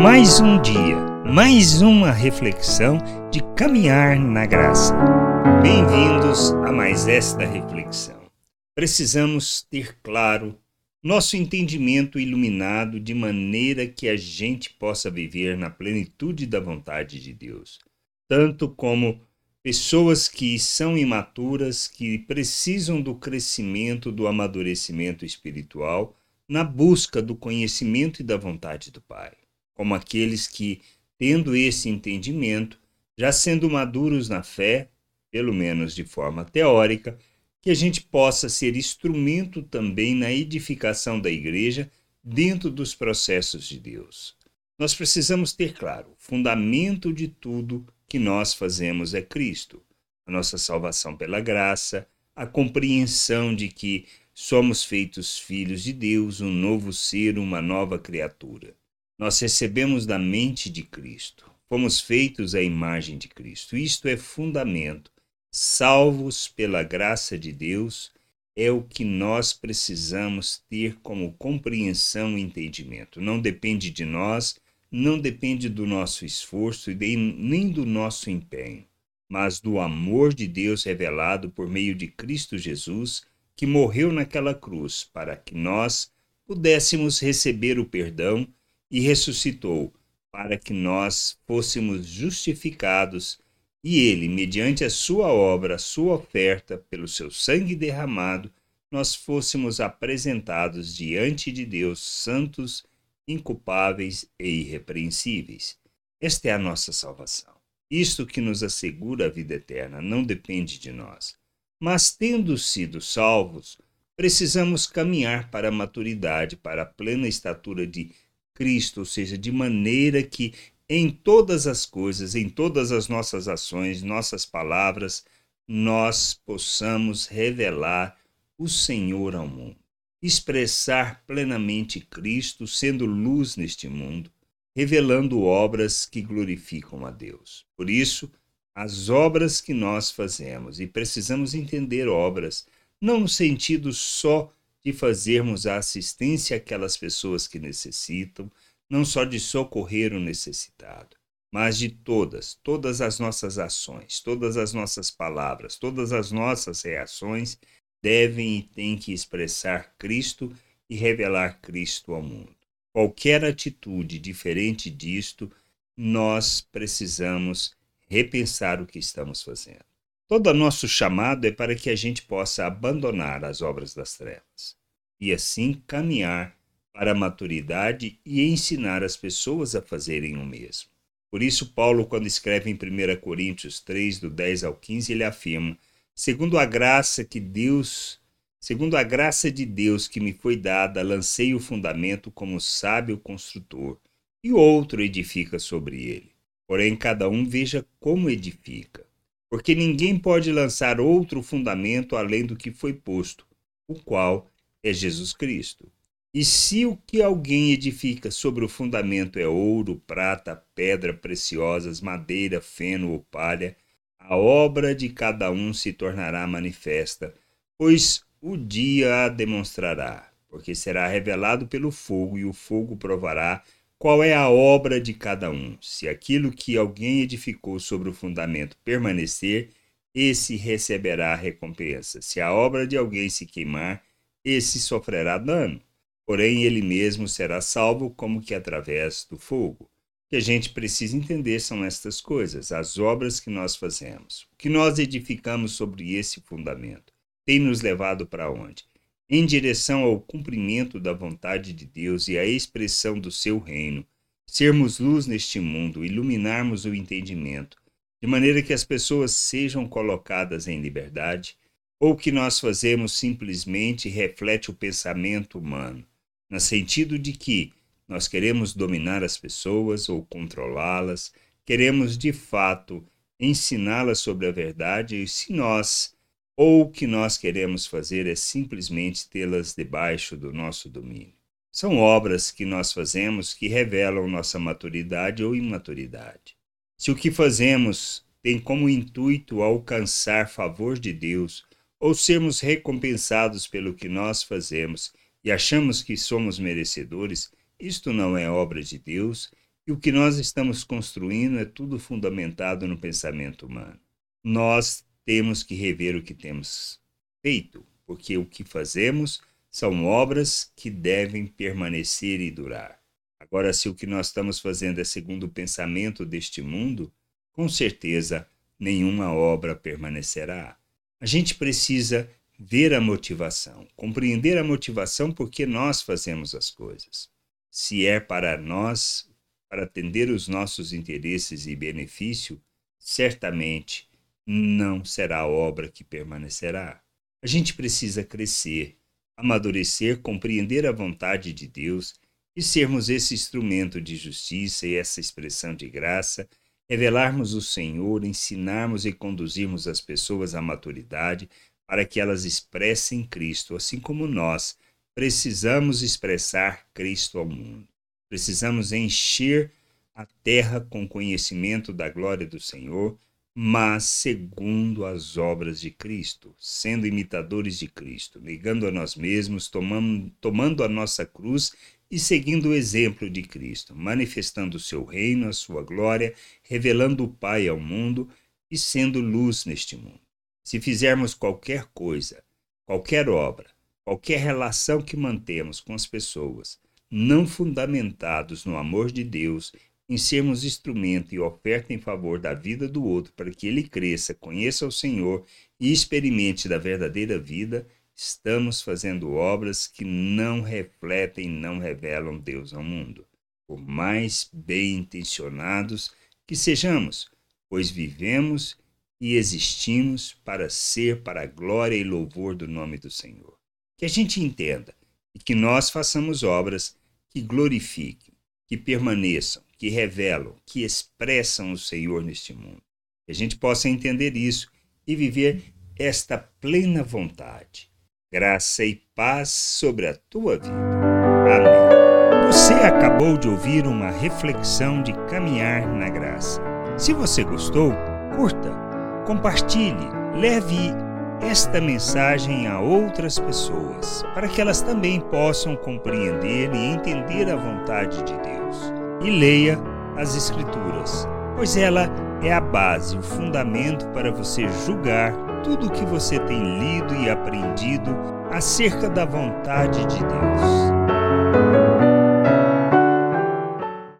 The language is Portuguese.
Mais um dia, mais uma reflexão de caminhar na graça. Bem-vindos a mais esta reflexão. Precisamos ter claro nosso entendimento iluminado de maneira que a gente possa viver na plenitude da vontade de Deus, tanto como pessoas que são imaturas, que precisam do crescimento, do amadurecimento espiritual na busca do conhecimento e da vontade do Pai, como aqueles que, tendo esse entendimento, já sendo maduros na fé, pelo menos de forma teórica, que a gente possa ser instrumento também na edificação da igreja dentro dos processos de Deus. Nós precisamos ter claro: o fundamento de tudo que nós fazemos é Cristo, a nossa salvação pela graça, a compreensão de que somos feitos filhos de Deus, um novo ser, uma nova criatura. Nós recebemos da mente de Cristo, fomos feitos à imagem de Cristo. Isto é fundamento. Salvos pela graça de Deus é o que nós precisamos ter como compreensão e entendimento. Não depende de nós, não depende do nosso esforço e nem do nosso empenho, mas do amor de Deus revelado por meio de Cristo Jesus que morreu naquela cruz para que nós pudéssemos receber o perdão e ressuscitou para que nós fôssemos justificados e ele, mediante a sua obra, a sua oferta, pelo seu sangue derramado, nós fôssemos apresentados diante de Deus santos, inculpáveis e irrepreensíveis. Esta é a nossa salvação. Isto que nos assegura a vida eterna não depende de nós. Mas, tendo sido salvos, precisamos caminhar para a maturidade, para a plena estatura de Cristo, ou seja, de maneira que em todas as coisas, em todas as nossas ações, nossas palavras, nós possamos revelar o Senhor ao mundo, expressar plenamente Cristo, sendo luz neste mundo, revelando obras que glorificam a Deus. Por isso, as obras que nós fazemos, e precisamos entender obras, não no sentido só de fazermos a assistência àquelas pessoas que necessitam, não só de socorrer o necessitado, mas de todas, todas as nossas ações, todas as nossas palavras, todas as nossas reações devem e têm que expressar Cristo e revelar Cristo ao mundo. Qualquer atitude diferente disto, nós precisamos repensar o que estamos fazendo. Todo nosso chamado é para que a gente possa abandonar as obras das trevas e assim caminhar para a maturidade e ensinar as pessoas a fazerem o mesmo. Por isso, Paulo, quando escreve em 1 Coríntios 3, do 10 ao 15, ele afirma: segundo a graça que Deus, segundo a graça de Deus que me foi dada, lancei o fundamento como sábio construtor, e outro edifica sobre ele. Porém, cada um veja como edifica. Porque ninguém pode lançar outro fundamento além do que foi posto, o qual é Jesus Cristo. E se o que alguém edifica sobre o fundamento é ouro, prata, pedra preciosas, madeira, feno ou palha, a obra de cada um se tornará manifesta, pois o dia a demonstrará, porque será revelado pelo fogo, e o fogo provará qual é a obra de cada um? Se aquilo que alguém edificou sobre o fundamento permanecer, esse receberá a recompensa. Se a obra de alguém se queimar, esse sofrerá dano. Porém, ele mesmo será salvo como que através do fogo. O que a gente precisa entender são estas coisas, as obras que nós fazemos. O que nós edificamos sobre esse fundamento tem nos levado para onde? em direção ao cumprimento da vontade de Deus e à expressão do seu reino, sermos luz neste mundo, iluminarmos o entendimento, de maneira que as pessoas sejam colocadas em liberdade, ou que nós fazemos simplesmente reflete o pensamento humano, no sentido de que nós queremos dominar as pessoas ou controlá-las, queremos de fato ensiná-las sobre a verdade, e se nós ou o que nós queremos fazer é simplesmente tê-las debaixo do nosso domínio. São obras que nós fazemos que revelam nossa maturidade ou imaturidade. Se o que fazemos tem como intuito alcançar favor de Deus ou sermos recompensados pelo que nós fazemos e achamos que somos merecedores, isto não é obra de Deus E o que nós estamos construindo é tudo fundamentado no pensamento humano. Nós temos que rever o que temos feito, porque o que fazemos são obras que devem permanecer e durar. Agora, se o que nós estamos fazendo é segundo o pensamento deste mundo, com certeza nenhuma obra permanecerá. A gente precisa ver a motivação, compreender a motivação porque nós fazemos as coisas. Se é para nós, para atender os nossos interesses e benefício, certamente não será obra que permanecerá. A gente precisa crescer, amadurecer, compreender a vontade de Deus e sermos esse instrumento de justiça e essa expressão de graça, revelarmos o Senhor, ensinarmos e conduzirmos as pessoas à maturidade para que elas expressem Cristo, assim como nós precisamos expressar Cristo ao mundo. Precisamos encher a terra com conhecimento da glória do Senhor mas segundo as obras de Cristo, sendo imitadores de Cristo, negando a nós mesmos, tomando, tomando a nossa cruz e seguindo o exemplo de Cristo, manifestando o seu reino, a sua glória, revelando o Pai ao mundo e sendo luz neste mundo. Se fizermos qualquer coisa, qualquer obra, qualquer relação que mantemos com as pessoas, não fundamentados no amor de Deus em sermos instrumento e oferta em favor da vida do outro para que ele cresça, conheça o Senhor e experimente da verdadeira vida, estamos fazendo obras que não refletem, não revelam Deus ao mundo. Por mais bem intencionados que sejamos, pois vivemos e existimos para ser para a glória e louvor do nome do Senhor. Que a gente entenda e que nós façamos obras que glorifiquem, que permaneçam, que revelam, que expressam o Senhor neste mundo. Que a gente possa entender isso e viver esta plena vontade. Graça e paz sobre a tua vida. Amém. Você acabou de ouvir uma reflexão de caminhar na graça. Se você gostou, curta, compartilhe, leve esta mensagem a outras pessoas, para que elas também possam compreender e entender a vontade de Deus e leia as Escrituras, pois ela é a base, o fundamento para você julgar tudo o que você tem lido e aprendido acerca da vontade de Deus.